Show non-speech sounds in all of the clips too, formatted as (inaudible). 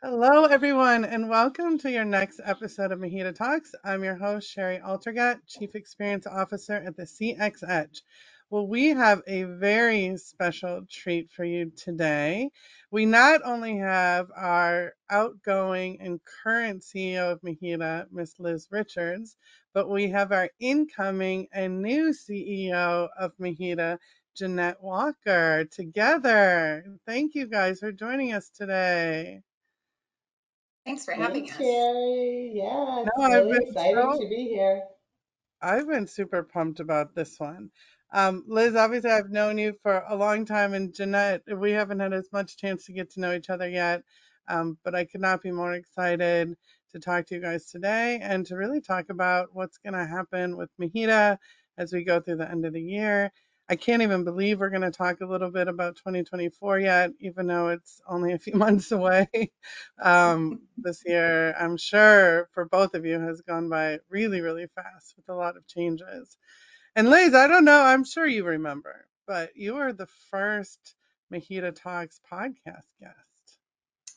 Hello, everyone, and welcome to your next episode of MHEDA Talks. I'm your host, Shari Altergott, Chief Experience Officer at the CX Edge. Well, we have a very special treat for you today. We not only have our outgoing and current CEO of MHEDA, Miss Liz Richards, but we have our incoming and new CEO of MHEDA, Jeannette Walker, together. Thank you guys for joining us today. Thanks for having Thanks, us. Shari. Yeah, No, it's I've really been exciting so to be here. I've been super pumped about this one. Um, Liz, obviously I've known you for a long time, and Jeannette, we haven't had as much chance to get to know each other yet. Um, but I could not be more excited to talk to you guys today and to really talk about what's going to happen with MHEDA as we go through the end of the year. I can't even believe we're going to talk a little bit about 2024 yet, even though it's only a few (laughs) months away. Um, this year, I'm sure for both of you, has gone by really, really fast with a lot of changes. And Liz, I don't know, I'm sure you remember, but you were the first MHEDA Talks podcast guest.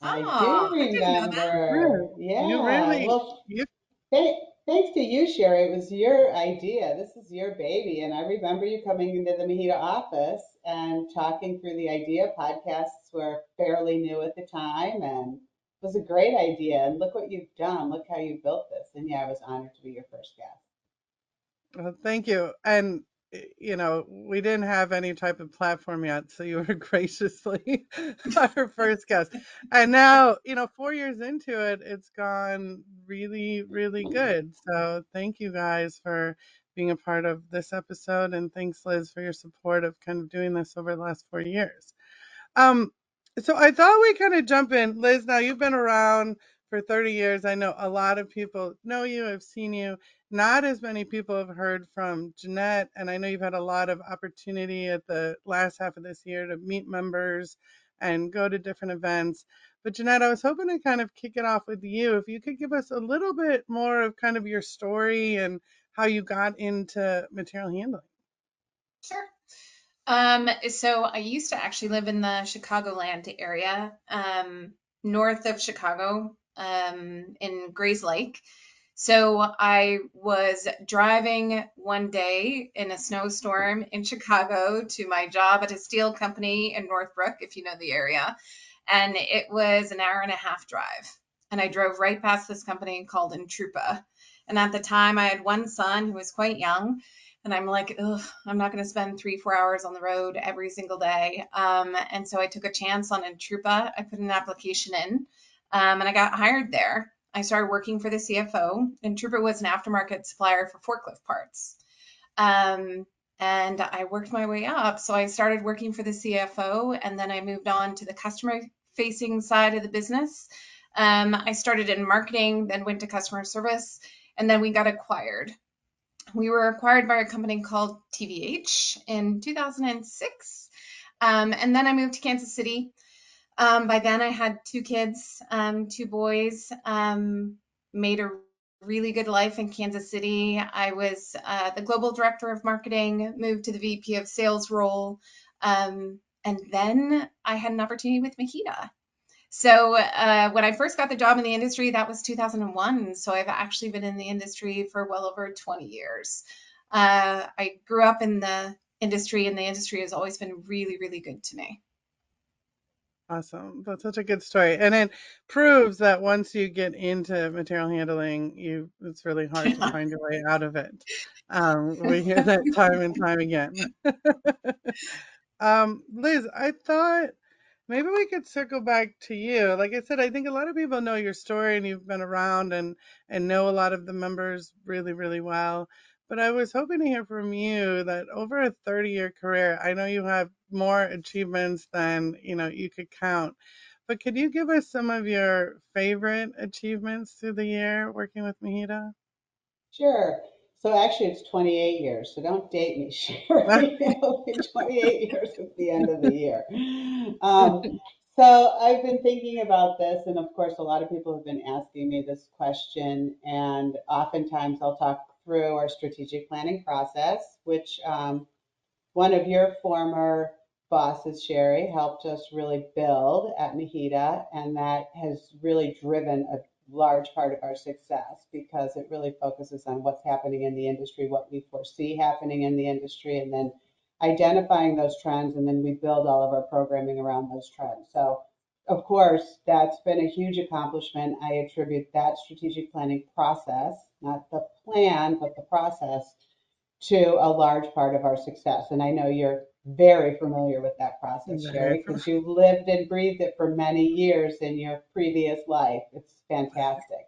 I Oh, do I didn't know that. remember. Yeah, you really, Well, you, th thanks to you, Shari. It was your idea. This is your baby. And I remember you coming into the MHEDA office and talking through the idea. Podcasts were fairly new at the time and it was a great idea. And look what you've done. Look how you built this. And yeah, I was honored to be your first guest. well, thank you. And, you know, we didn't have any type of platform yet, so you were (laughs) graciously (laughs) our first guest. And now, you know, four years into it, it's gone really, really good. So thank you guys for being a part of this episode. And thanks, Liz, for your support of kind of doing this over the last four years. Um, so I thought we kind of jump in. Liz, now you've been around for 30 years. I know a lot of people know you, have seen you. Not as many people have heard from Jeannette, and I know you've had a lot of opportunity at the last half of this year to meet members and go to different events. But Jeannette, I was hoping to kind of kick it off with you. If you could give us a little bit more of kind of your story and how you got into material handling. Sure. Um, so I used to actually live in the Chicagoland area, um, north of Chicago, um, in Grayslake. So I was driving one day in a snowstorm in Chicago to my job at a steel company in Northbrook, if you know the area. And it was an hour and a half drive. And I drove right past this company called Intrupa. And at the time, I had one son who was quite young. And I'm like, ugh, I'm not going to spend three, four hours on the road every single day. Um, and so I took a chance on Intrupa. I put an application in um, and I got hired there. I started working for the CFO, Intrupa was an aftermarket supplier for forklift parts. Um, and I worked my way up. So I started working for the CFO, and then I moved on to the customer facing side of the business. Um, I started in marketing, then went to customer service, and then we got acquired. We were acquired by a company called TVH in 2006. Um, and then I moved to Kansas City um, by then, I had two kids, um, two boys, um, made a really good life in Kansas City. I was uh, the global director of marketing, moved to the VP of sales role. Um, and then I had an opportunity with MHEDA. So uh, when I first got the job in the industry, that was 2001. So I've actually been in the industry for well over 20 years. Uh, I grew up in the industry, and the industry has always been really, really good to me. Awesome. That's such a good story. And it proves that once you get into material handling, you it's really (laughs) hard to find your way out of it. Um, we hear (laughs) that time and time again. (laughs) um, Liz, I thought maybe we could circle back to you. Like I said, I think a lot of people know your story and you've been around and and know a lot of the members really, really well. But I was hoping to hear from you that over a 30 year career, I know you have more achievements than you know you could count. But could you give us some of your favorite achievements through the year working with MHEDA? Sure. So actually, it's 28 years. So don't date me, (laughs) Shari. (laughs) It'll be 28 years at the end of the year. (laughs) Um, so I've been thinking about this, and of course, a lot of people have been asking me this question, and oftentimes I'll talk through our strategic planning process, which um, one of your former bosses, Shari, helped us really build at MHEDA, and that has really driven a large part of our success because it really focuses on what's happening in the industry, what we foresee happening in the industry, and then identifying those trends, and then we build all of our programming around those trends. So, of course, that's been a huge accomplishment. I attribute that strategic planning process, not the plan, but the process, to a large part of our success. And I know you're very familiar with that process, Very Shari, because you've lived and breathed it for many years in your previous life. It's fantastic.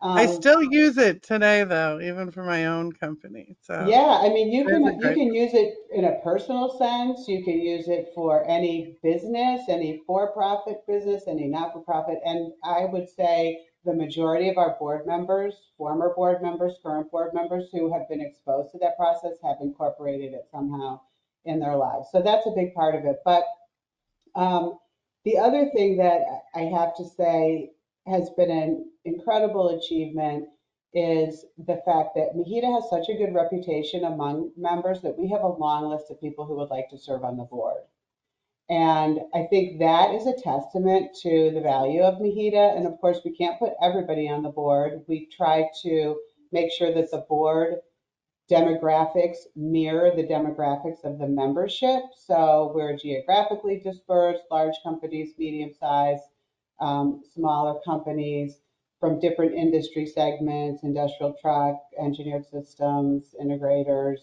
I Um, still use it today, though, even for my own company. So Yeah, I mean, you It is a can, you can use it in a personal sense, you can use it for any business, any for-profit business, any not-for-profit, and I would say the majority of our board members, former board members, current board members who have been exposed to that process have incorporated it somehow in their lives. So that's a big part of it. But um, the other thing that I have to say has been an incredible achievement is the fact that MHEDA has such a good reputation among members that we have a long list of people who would like to serve on the board. And I think that is a testament to the value of MHEDA. And of course, we can't put everybody on the board. We try to make sure that the board demographics mirror the demographics of the membership. So we're geographically dispersed, large companies, medium sized, um, smaller companies from different industry segments, industrial truck, engineered systems, integrators,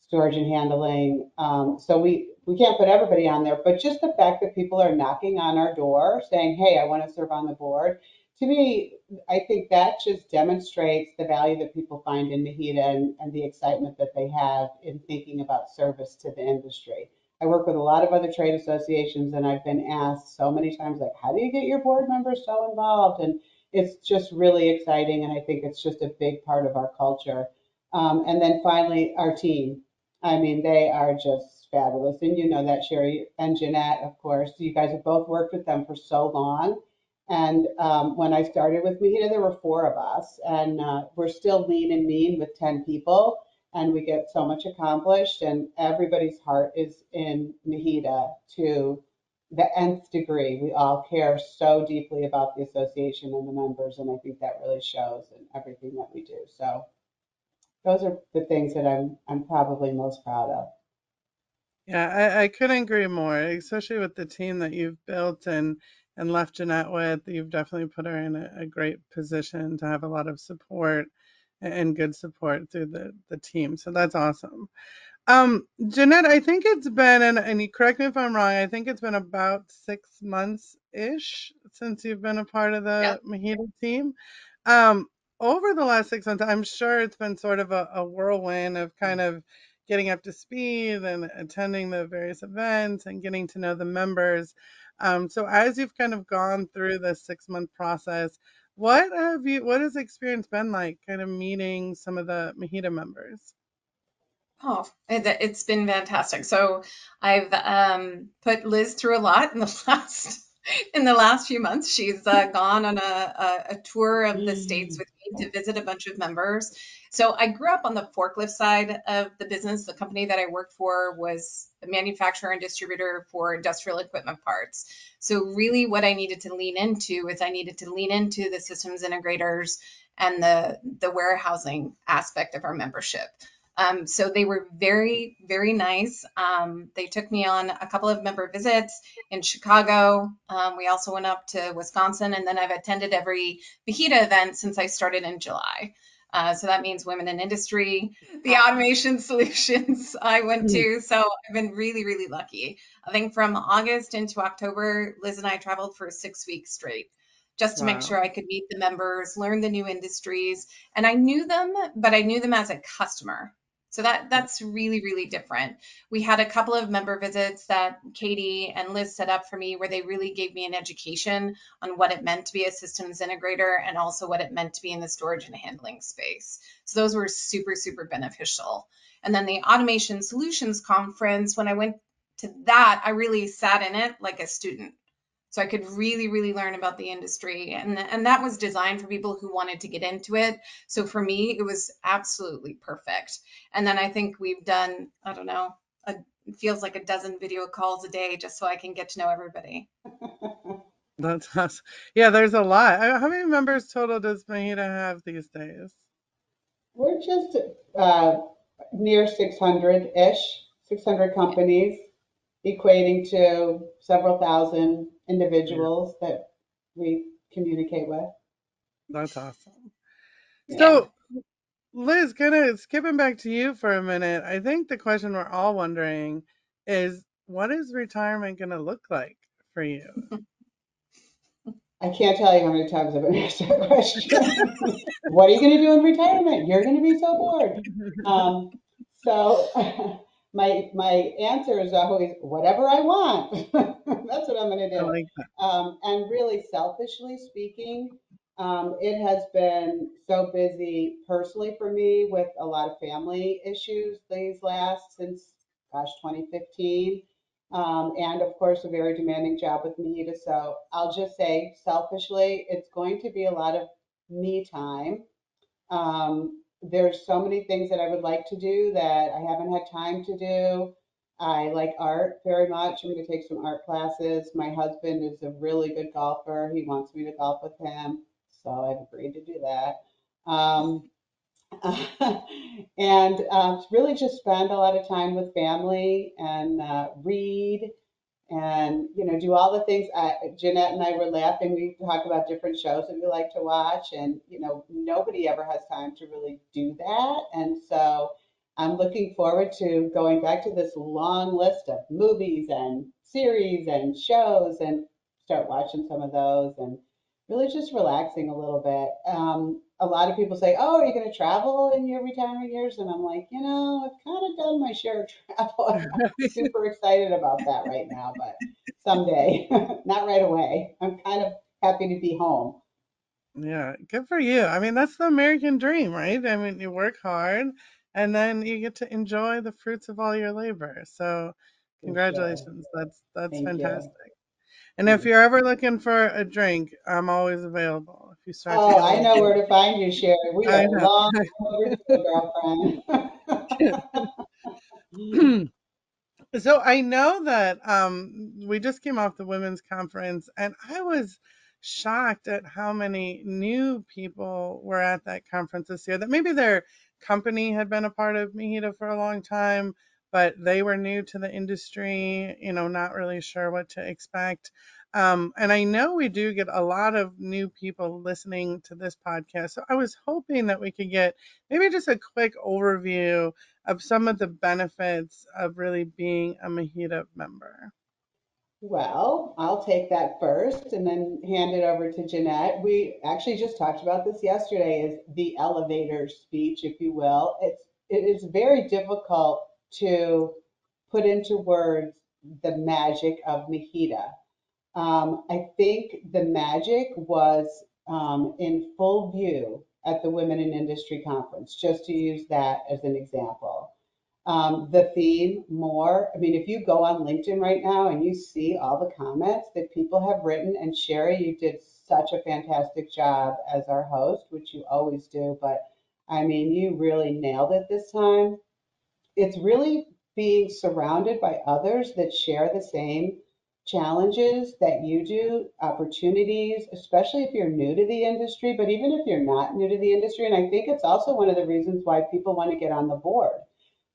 storage and handling. Um, so we, we can't put everybody on there, but just the fact that people are knocking on our door saying, hey, I want to serve on the board, to me, I think that just demonstrates the value that people find in MHEDA and, and the excitement that they have in thinking about service to the industry. I work with a lot of other trade associations and I've been asked so many times, like, how do you get your board members so involved? And it's just really exciting. And I think it's just a big part of our culture. Um, and then finally, our team. I mean, they are just fabulous. And you know that, Shari and Jeannette, of course. You guys have both worked with them for so long. And um, when I started with MHEDA, there were four of us, and uh, we're still lean and mean with 10 people, and we get so much accomplished. And everybody's heart is in MHEDA to the nth degree. We all care so deeply about the association and the members, and I think that really shows in everything that we do. So those are the things that I'm I'm probably most proud of. Yeah, I, I couldn't agree more, especially with the team that you've built and and left Jeannette with. You've definitely put her in a, a great position to have a lot of support and, good support through the, the team. So that's awesome. Um, Jeannette, I think it's been, and, and you correct me if I'm wrong, I think it's been about six months ish since you've been a part of the Yep. MHEDA team. Um, over the last six months, I'm sure it's been sort of a, a whirlwind of kind of getting up to speed and attending the various events and getting to know the members. Um, so as you've kind of gone through this six month process, what have you, what has the experience been like kind of meeting some of the MHEDA members? Oh, it, it's been fantastic. So I've um, put Liz through a lot in the (laughs) last in the last few months. She's uh, (laughs) gone on a, a, a tour of the states with to visit a bunch of members. So I grew up on the forklift side of the business. The company that I worked for was a manufacturer and distributor for industrial equipment parts. So really, what I needed to lean into is I needed to lean into the systems integrators and the the warehousing aspect of our membership. Um, so they were very, very nice. Um, they took me on a couple of member visits in Chicago. Um, we also went up to Wisconsin, and then I've attended every MHEDA event since I started in July. Uh, so that means women in industry, the automation (laughs) solutions I went to. So I've been really, really lucky. I think from August into October, Liz and I traveled for six weeks straight just to Wow. make sure I could meet the members, learn the new industries. And I knew them, but I knew them as a customer. So that that's really really different. We had a couple of member visits that Katie and Liz set up for me where they really gave me an education on what it meant to be a systems integrator and also what it meant to be in the storage and handling space. So those were super super beneficial. And then the automation solutions conference when I went to that, I really sat in it like a student. So I could really, really learn about the industry. And, and that was designed for people who wanted to get into it. So for me, it was absolutely perfect. And then I think we've done, I don't know, a it feels like a dozen video calls a day just so I can get to know everybody. (laughs) That's awesome. Yeah, there's a lot. Uh, How many members total does MHEDA have these days? We're just uh, near 600-ish, 600 companies, equating to several thousand individuals that we communicate with. That's awesome. Yeah. So, Liz, kind of skipping back to you for a minute, I think the question we're all wondering is what is retirement going to look like for you? (laughs) I can't tell you how many times I've been asked that question. (laughs) what are you going to do in retirement? You're going to be so bored. (laughs) Um, so my my answer is always whatever I want. (laughs) That's what I'm going to do. like. Um, and really, selfishly speaking, um, it has been so busy personally for me with a lot of family issues these last since, gosh, 2015. Um, and of course, a very demanding job with MHEDA. So I'll just say selfishly, it's going to be a lot of me time. Um, there's so many things that I would like to do that I haven't had time to do. I like art very much. I'm going to take some art classes. My husband is a really good golfer. He wants me to golf with him, so I've agreed to do that. Um, (laughs) and uh, really just spend a lot of time with family and uh, read and you know do all the things I, jeannette and i were laughing. We talk about different shows that we like to watch and you know nobody ever has time to really do that. And so i'm looking forward to going back to this long list of movies and series and shows and start watching some of those and really just relaxing a little bit. Um, a lot of people say oh are you going to travel in your retirement years and i'm like you know i've kind of done my share of travel i'm (laughs) super excited about that right now but someday (laughs) not right away i'm kind of happy to be home Yeah, good for you. I mean, that's the American dream, right? I mean, you work hard and then you get to enjoy the fruits of all your labor. So, congratulations. That's that's thank you fantastic. And if mm-hmm. you're ever looking for a drink, I'm always available. You start oh i know where to find you shari we I know. long (laughs) girlfriend (laughs) So I know that um, we just came off the women's conference, and I was shocked at how many new people were at that conference this year. That maybe their company had been a part of MHEDA for a long time, but they were new to the industry, you know, not really sure what to expect. Um, and I know we do get a lot of new people listening to this podcast. So I was hoping that we could get maybe just a quick overview of some of the benefits of really being a MHEDA member. Well, I'll take that first and then hand it over to Jeannette. We actually just talked about this yesterday is the elevator speech, if you will. It's it is very difficult to put into words the magic of MHEDA. Um, I think the magic was um, in full view at the Women in Industry Conference, just to use that as an example um, the theme more. I mean, if you go on LinkedIn right now and you see all the comments that people have written, and Shari, you did such a fantastic job as our host, which you always do, but I mean, you really nailed it this time. It's really being surrounded by others that share the same challenges that you do, opportunities, especially if you're new to the industry, but even if you're not new to the industry. And I think it's also one of the reasons why people want to get on the board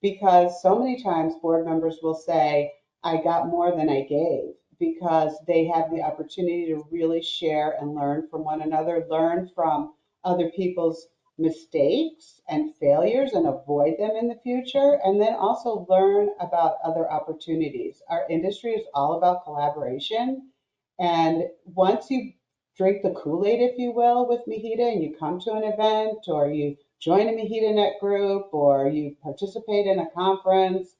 because so many times board members will say, I got more than I gave because they have the opportunity to really share and learn from one another, learn from other people's mistakes and failures and avoid them in the future, and then also learn about other opportunities. Our industry is all about collaboration. And once you drink the Kool Aid, if you will, with MHEDA and you come to an event or you join a MahitaNet group or you participate in a conference,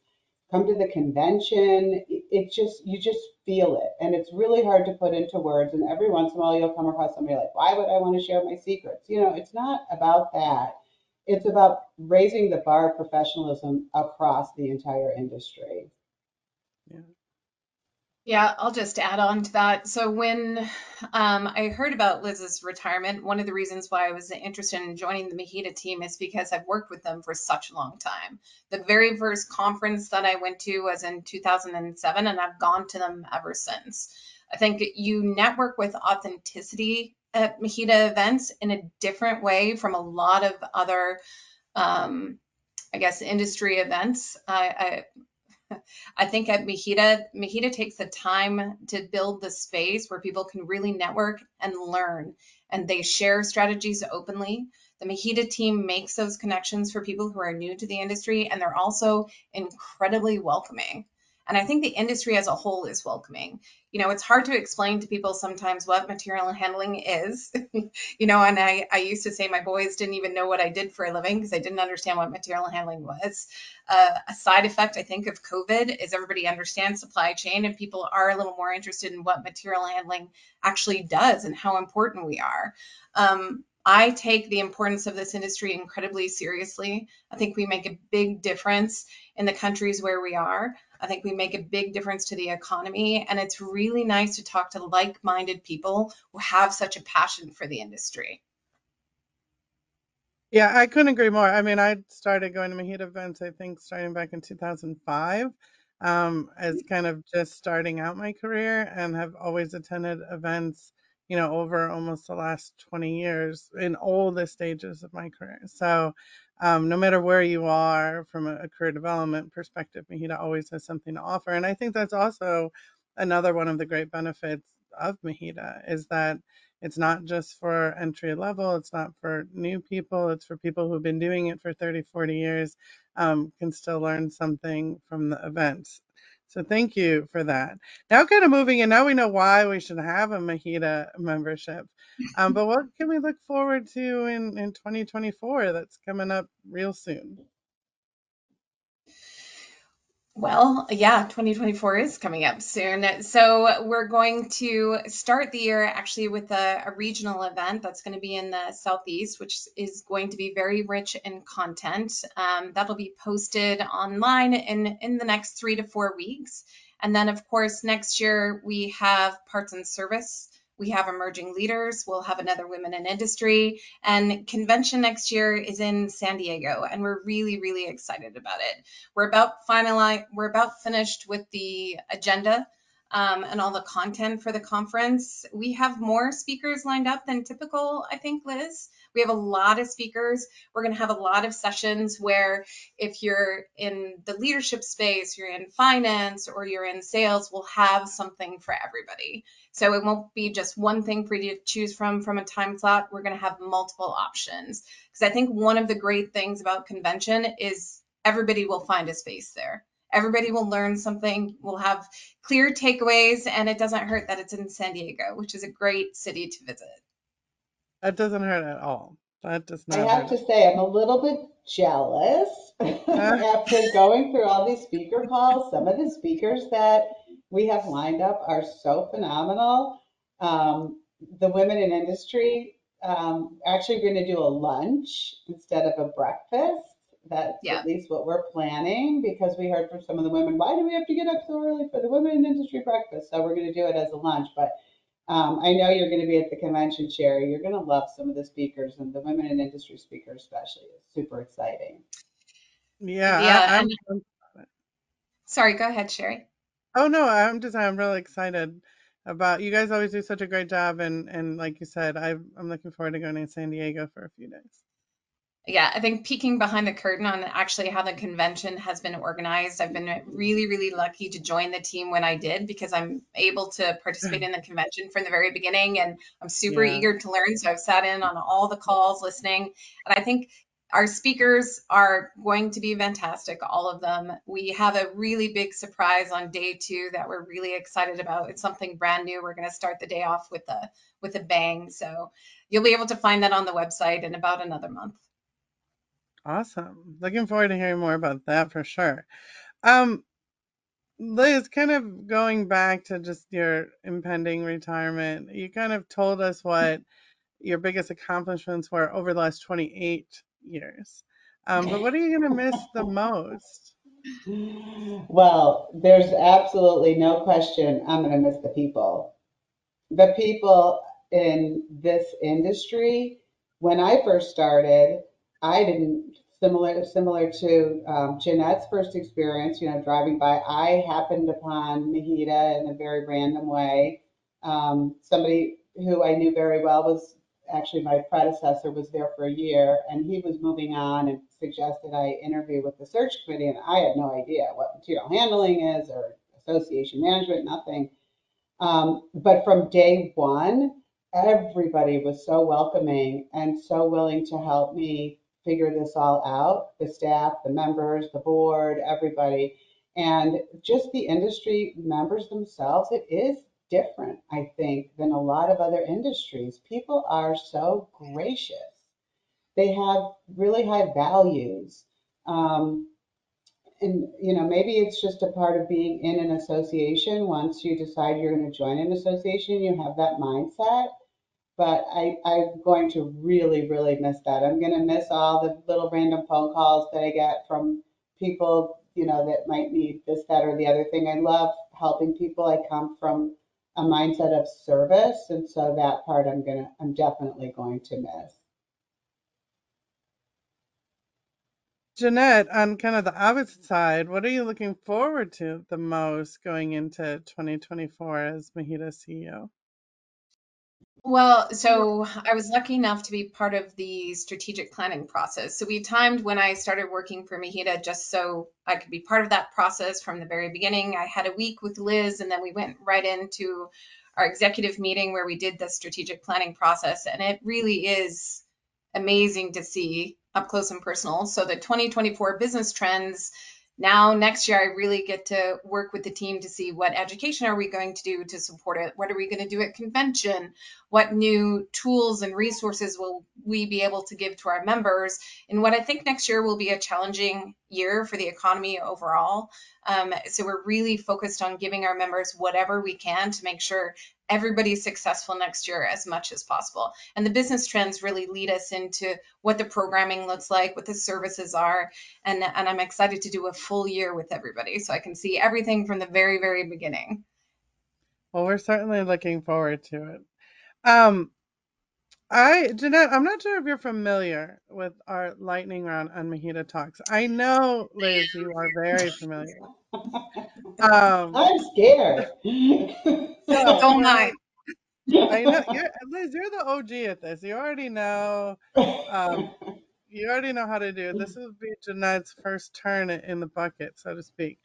come to the convention, it, it just, you just feel it. And it's really hard to put into words. And every once in a while you'll come across somebody like, why would I want to share my secrets? You know, it's not about that. It's about raising the bar of professionalism across the entire industry. Yeah. Yeah, I'll just add on to that. So when um, I heard about Liz's retirement, one of the reasons why I was interested in joining the MHEDA team is because I've worked with them for such a long time. The very first conference that I went to was in 2007, and I've gone to them ever since. I think you network with authenticity at MHEDA events in a different way from a lot of other, um, I guess, industry events. I, I (laughs) think at MHEDA, MHEDA takes the time to build the space where people can really network and learn, and they share strategies openly. The MHEDA team makes those connections for people who are new to the industry, and they're also incredibly welcoming. And I think the industry as a whole is welcoming. You know, it's hard to explain to people sometimes what material handling is. (laughs) you know, and I, I used to say my boys didn't even know what I did for a living because I didn't understand what material handling was. Uh, a side effect, I think, of COVID is everybody understands supply chain and people are a little more interested in what material handling actually does and how important we are. Um, I take the importance of this industry incredibly seriously. I think we make a big difference in the countries where we are. I think we make a big difference to the economy. And it's really nice to talk to like minded people who have such a passion for the industry. Yeah, I couldn't agree more. I mean, I started going to MHEDA events, I think, starting back in 2005, um, as kind of just starting out my career, and have always attended events, you know, over almost the last 20 years in all the stages of my career. So, um, no matter where you are from a, a career development perspective, MHEDA always has something to offer. And I think that's also another one of the great benefits of MHEDA is that it's not just for entry level, it's not for new people, it's for people who've been doing it for 30, 40 years, um, can still learn something from the events. So thank you for that. Now, kind of moving, and now we know why we should have a MHEDA membership. Um, but what can we look forward to in, in 2024 that's coming up real soon? Well, yeah, 2024 is coming up soon. So we're going to start the year actually with a, a, regional event that's going to be in the Southeast, which is going to be very rich in content. Um, that'll be posted online in, in the next three to four weeks. And then, of course, next year we have parts and service we have emerging leaders. We'll have another women in industry. And convention next year is in San Diego, and we're really, really excited about it. We're about finalized. We're about finished with the agenda um, and all the content for the conference. We have more speakers lined up than typical, I think, Liz. We have a lot of speakers. We're going to have a lot of sessions where if you're in the leadership space, you're in finance, or you're in sales, we'll have something for everybody. So it won't be just one thing for you to choose from from a time slot. We're going to have multiple options. Because I think one of the great things about convention is everybody will find a space there. Everybody will learn something. We'll have clear takeaways, and it doesn't hurt that it's in San Diego, which is a great city to visit. That doesn't hurt at all. That does not. I have to say, I'm a little bit jealous (laughs) after going through all these speaker calls. Some of the speakers that we have lined up are so phenomenal. Um, the women in industry um, actually going to do a lunch instead of a breakfast. That's Yeah. at least what we're planning because we heard from some of the women, why do we have to get up so early for the women in industry breakfast? So we're going to do it as a lunch. But um, I know you're going to be at the convention, Shari. You're going to love some of the speakers and the women in industry speakers, especially. It's super exciting. Yeah, Yeah, I, and I'm. sorry, go ahead, Shari. Oh no, I'm just I'm really excited about you guys always do such a great job and and like you said, I I'm looking forward to going to San Diego for a few days. Yeah, I think peeking behind the curtain on actually how the convention has been organized, I've been really, really lucky to join the team when I did because I'm able to participate hmm. in the convention from the very beginning and I'm super Yeah. eager to learn. So I've sat in on all the calls listening. And I think our speakers are going to be fantastic, all of them. We have a really big surprise on day two that we're really excited about. It's something brand new. We're going to start the day off with a with a bang. So you'll be able to find that on the website in about another month. Awesome. Looking forward to hearing more about that for sure. Um, Liz, kind of going back to just your impending retirement, you kind of told us what your biggest accomplishments were over the last 28 years. Um, but what are you going to miss the most? Well, there's absolutely no question I'm going to miss the people. The people in this industry, when I first started, I didn't, similar, similar to um, Jeannette's first experience, you know, driving by, I happened upon MHEDA in a very random way. Um, somebody who I knew very well was actually my predecessor was there for a year and he was moving on and suggested I interview with the search committee and I had no idea what material handling is or association management, nothing. Um, but from day one, everybody was so welcoming and so willing to help me figure this all out, the staff, the members, the board, everybody. And just the industry members themselves, it is different, I think, than a lot of other industries. People are so gracious. They have really high values. Um, and you know, maybe it's just a part of being in an association. Once you decide you're going to join an association, you have that mindset. But I, I'm going to really, really miss that. I'm going to miss all the little random phone calls that I get from people, you know, that might need this, that, or the other thing. I love helping people. I come from a mindset of service. And so that part I'm gonna, I'm definitely going to miss. Jeannette, on kind of the opposite side, what are you looking forward to the most going into 2024 as MHEDA CEO? Well, so I was lucky enough to be part of the strategic planning process. So we timed when I started working for MHEDA just so I could be part of that process from the very beginning. I had a week with Liz, and then we went right into our executive meeting where we did the strategic planning process. And it really is amazing to see up close and personal. So the 2024 business trends now next year i really get to work with the team to see what education are we going to do to support it? What are we going to do at convention? What new tools and resources will we be able to give to our members and what i think next year will be a challenging year for the economy overall um, so we're really focused on giving our members whatever we can to make sure everybody's successful next year as much as possible and the business trends really lead us into what the programming looks like what the services are and and I'm excited to do a full year with everybody so I can see everything from the very very beginning. Well, we're certainly looking forward to it. Um, I, Jeannette, I'm not sure if you're familiar with our lightning round on MHEDA Talks. I know, Liz, you are very familiar. (laughs) Um, I'm scared. (laughs) so So am for I. I know (laughs) you're Liz, you're the OG at this. You already know um you already know how to do it. This will be Jeannette's first turn in the bucket, so to speak.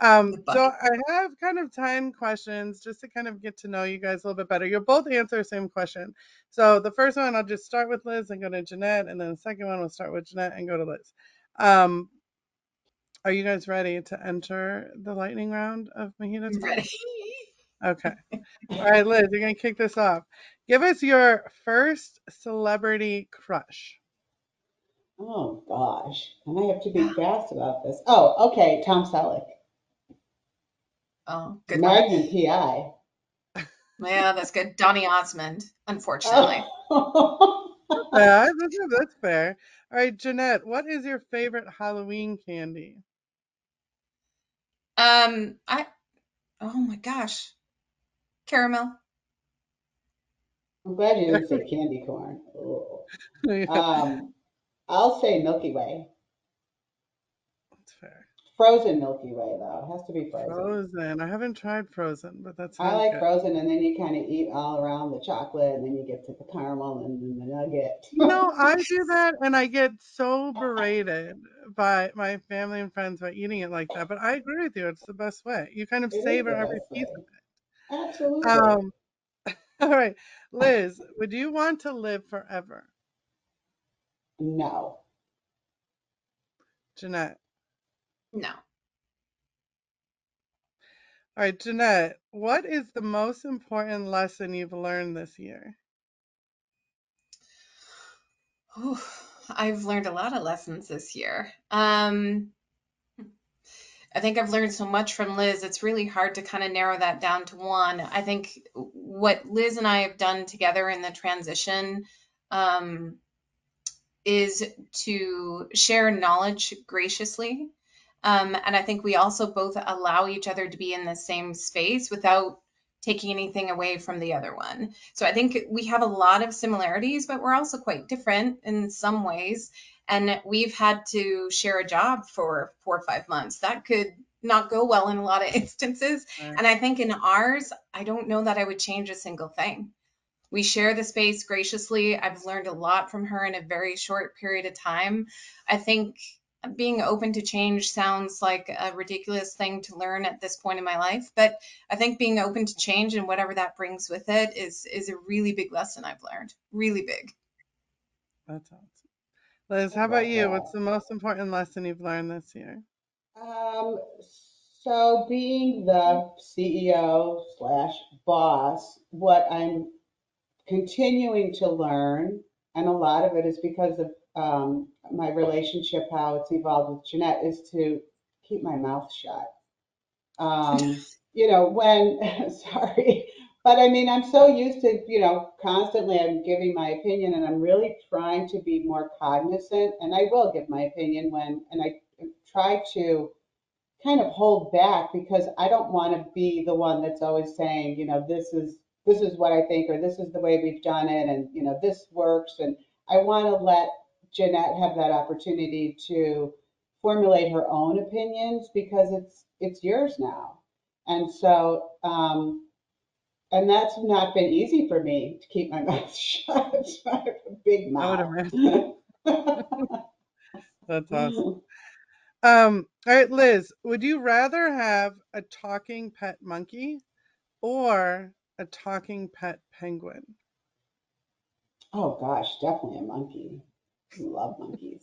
Um, so. I have kind of 10 questions just to kind of get to know you guys a little bit better. You'll both answer the same question. So the first one, I'll just start with Liz and go to Jeannette, and then the second one, we'll start with Jeannette and go to Liz. Um, are you guys ready to enter the lightning round of MHEDA ready. Okay. All right, Liz, you're gonna kick this off. Give us your first celebrity crush. Oh gosh, and I have to be fast about this. Oh, okay, Tom Selleck, Oh, good one. Magnum PI. Yeah, that's good. Donny Osmond, unfortunately. Oh. Yeah, that's, that's fair. All right, Jeannette, what is your favorite Halloween candy? Um, I oh my gosh, caramel. I'm glad you didn't say (laughs) candy corn. Oh. (laughs) Yeah, Um, I'll say Milky Way. Frozen Milky Way though. It has to be frozen. Frozen. I haven't tried frozen, but that's. I like good. frozen, and then you kind of eat all around the chocolate, and then you get to the caramel and then the nugget. You know, I do (laughs) that and I get so berated by my family and friends by eating it like that. But I agree with you. It's the best way. You kind of It savor every piece way. of it. Absolutely. Um, (laughs) all right, Liz, would you want to live forever? No. Jeannette. No. All right, Jeannette, what is the most important lesson you've learned this year? Whew, I've learned a lot of lessons this year. Um, I think I've learned so much from Liz. It's really hard to kind of narrow that down to one. I think what Liz and I have done together in the transition um, is to share knowledge graciously Um, and I think we also both allow each other to be in the same space without taking anything away from the other one. So I think we have a lot of similarities, but we're also quite different in some ways. And we've had to share a job for four or five months. That could not go well in a lot of (laughs) instances. Right. And I think in ours, I don't know that I would change a single thing. We share the space graciously. I've learned a lot from her in a very short period of time. I think being open to change sounds like a ridiculous thing to learn at this point in my life, but I think being open to change and whatever that brings with it is is a really big lesson I've learned. Really big. That's awesome. Liz, how about you? What's the most important lesson you've learned this year? Um, so being the CEO slash boss, what I'm continuing to learn, and a lot of it is because of um, my relationship, how it's evolved with Jeannette, is to keep my mouth shut. Um, (laughs) you know, when, (laughs) sorry, but I mean, I'm so used to, you know, constantly I'm giving my opinion and I'm really trying to be more cognizant and I will give my opinion when, and I try to kind of hold back because I don't want to be the one that's always saying, you know, this is, this is what I think, or this is the way we've done it. And, you know, this works. And I want to let Jeannette have that opportunity to formulate her own opinions because it's, it's yours now. And so, um, and that's not been easy for me to keep my (laughs) mouth shut. I have a big mouth. (laughs) That's awesome. Um, all right, Liz, would you rather have a talking pet monkey or a talking pet penguin? Oh gosh, definitely a monkey. I love monkeys.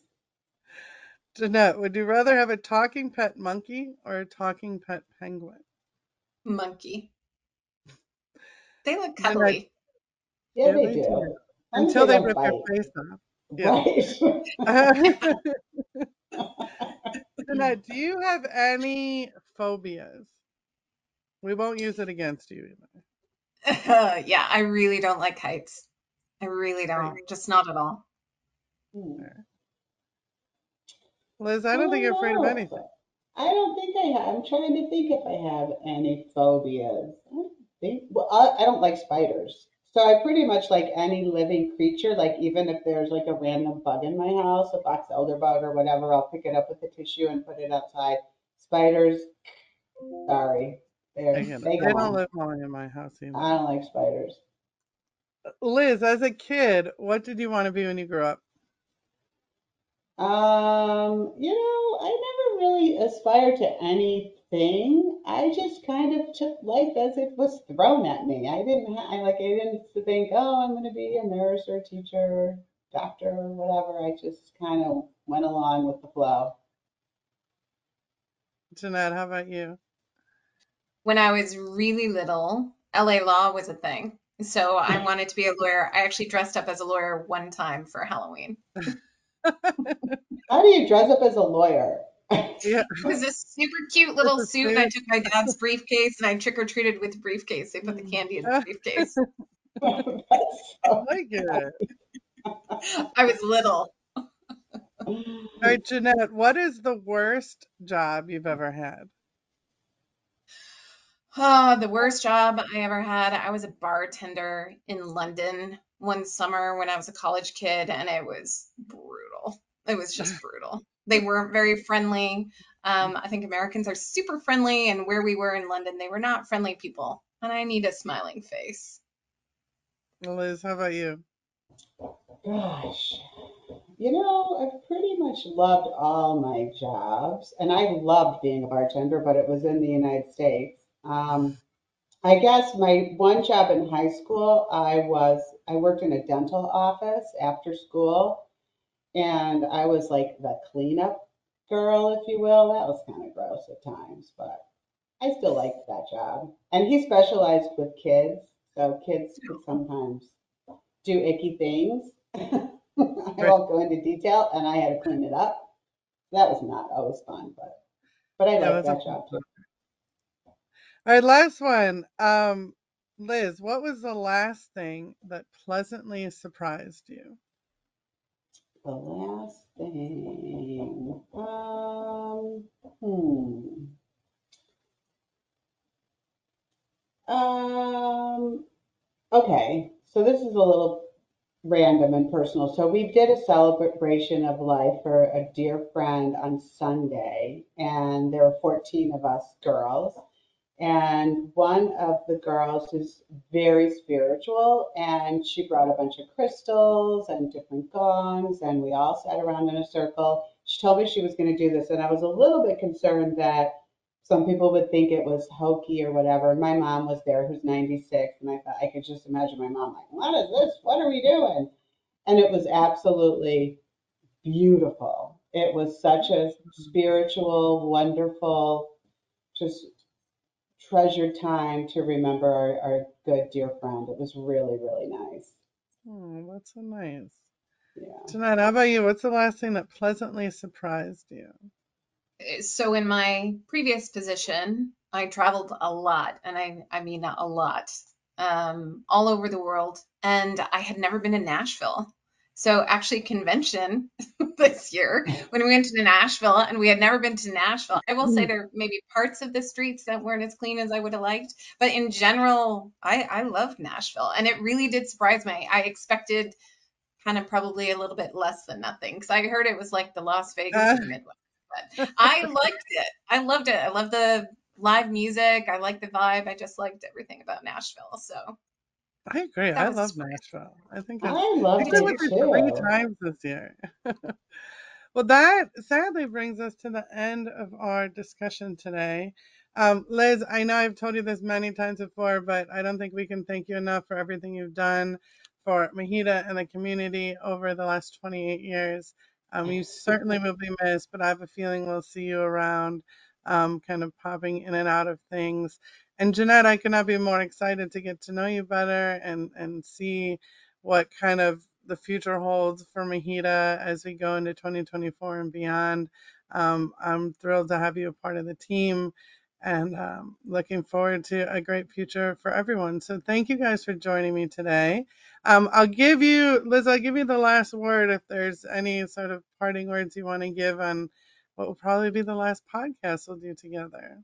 Jeannette, would you rather have a talking pet monkey or a talking pet penguin? Monkey. They look Jeannette, cuddly. Yeah, yeah, they they do. do. As long as Until they they don't rip your face off. Yeah. Right. (laughs) Jeannette, do you have any phobias? We won't use it against you either. (laughs) yeah, I really don't like heights. I really don't. Just not at all. Hmm. Liz, I I don't think don't you're afraid of know. anything. I don't think I have. I'm trying to think if I have any phobias. I don't think. Well, I, I don't like spiders. So I pretty much like any living creature. Like even if there's like a random bug in my house, a box elder bug or whatever, I'll pick it up with a tissue and put it outside. Spiders, sorry, they're they They don't live long in my house either. I don't like spiders. Liz, as a kid, what did you want to be when you grew up? Um, you know, I never really aspired to anything. I just kind of took life as it was thrown at me. I didn't, ha- I like, I didn't think, oh, I'm going to be a nurse or a teacher, or doctor or whatever. I just kind of went along with the flow. Jeannette, how about you? When I was really little, LA law was a thing. So I (laughs) wanted to be a lawyer. I actually dressed up as a lawyer one time for Halloween. (laughs) How do you dress up as a lawyer? Yeah, It was a super cute little a suit, and I took my dad's briefcase and I trick or treated with the briefcase. They put the candy in the mm. briefcase. That's (laughs) I so like it. I was little. All right, Jeannette, what is the worst job you've ever had? Oh, the worst job I ever had. I was a bartender in London one summer when I was a college kid, and it was brutal. It was just (laughs) brutal. They weren't very friendly. Um, I think Americans are super friendly, and where we were in London, they were not friendly people. And I need a smiling face. Liz, how about you? Gosh, you know, I've pretty much loved all my jobs, and I loved being a bartender, but it was in the United States. Um, I guess my one job in high school, I was I worked in a dental office after school, and I was like the cleanup girl, if you will. That was kind of gross at times, but I still liked that job. And he specialized with kids, so kids could sometimes do icky things. (laughs) I won't go into detail, and I had to clean it up. That was not always fun, but but I Yeah, liked that job too. All right, last one. Um, Liz, what was the last thing that pleasantly surprised you? the last thing. Um, hmm. Um, okay, so this is a little random and personal. So we did a celebration of life for a dear friend on Sunday, and there were 14 of us girls. And one of the girls is very spiritual, and she brought a bunch of crystals and different gongs, and we all sat around in a circle. She told me she was going to do this, and I was a little bit concerned that some people would think it was hokey or whatever. My mom was there, who's 96, and I thought I could just imagine my mom like, "What is this? What are we doing?" And it was absolutely beautiful. It was such a mm-hmm. spiritual, wonderful, just treasured time to remember our, our good dear friend. It was really, really nice. Oh, that's so nice. Yeah. Jeannette, how about you? What's the last thing that pleasantly surprised you? So in my previous position, I traveled a lot, and I I mean a lot, um, all over the world, and I had never been to Nashville. So actually, convention (laughs) this year when we went to Nashville, and we had never been to Nashville. I will say there may be parts of the streets that weren't as clean as I would have liked, but in general, I I loved Nashville, and it really did surprise me. I expected kind of probably a little bit less than nothing because I heard it was like the Las Vegas Uh, Midwest. But I liked it. I loved it. I love the live music. I like the vibe. I just liked everything about Nashville. So I agree. that I love surprise. Nashville. I think I I loved think I it went there three times this year. (laughs) Well, that sadly brings us to the end of our discussion today. Um, Liz, I know I've told you this many times before, but I don't think we can thank you enough for everything you've done for MHEDA and the community over the last 28 years. Um, you certainly will be missed, but I have a feeling we'll see you around, um, kind of popping in and out of things. And Jeannette, I could not be more excited to get to know you better and, and see what kind of the future holds for MHEDA as we go into 2024 and beyond. Um, I'm thrilled to have you a part of the team and um, looking forward to a great future for everyone. So thank you guys for joining me today. Um, I'll give you, Liz, I'll give you the last word if there's any sort of parting words you want to give on what will probably be the last podcast we'll do together.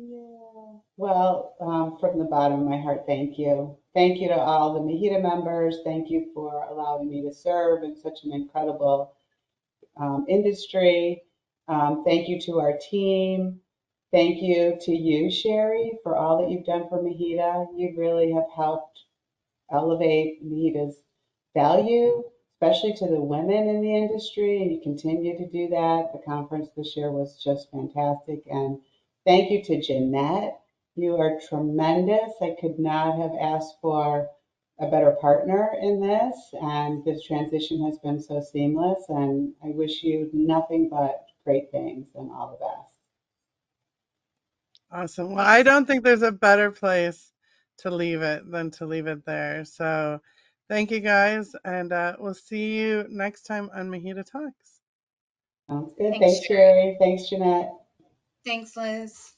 Yeah. Well, um, from the bottom of my heart, thank you. Thank you to all the MHEDA members. Thank you for allowing me to serve in such an incredible um, industry. Um, thank you to our team. Thank you to you, Shari, for all that you've done for MHEDA. You really have helped elevate MHEDA's value, especially to the women in the industry, and you continue to do that. The conference this year was just fantastic. And thank you to Jeannette. You are tremendous. I could not have asked for a better partner in this, and this transition has been so seamless. And I wish you nothing but great things and all the best. Awesome. Well, I don't think there's a better place to leave it than to leave it there. So thank you guys, and uh, we'll see you next time on MHEDA Talks. Sounds good. Thanks, Thanks, Shari. Shari. Thanks, Jeannette. Thanks, Liz.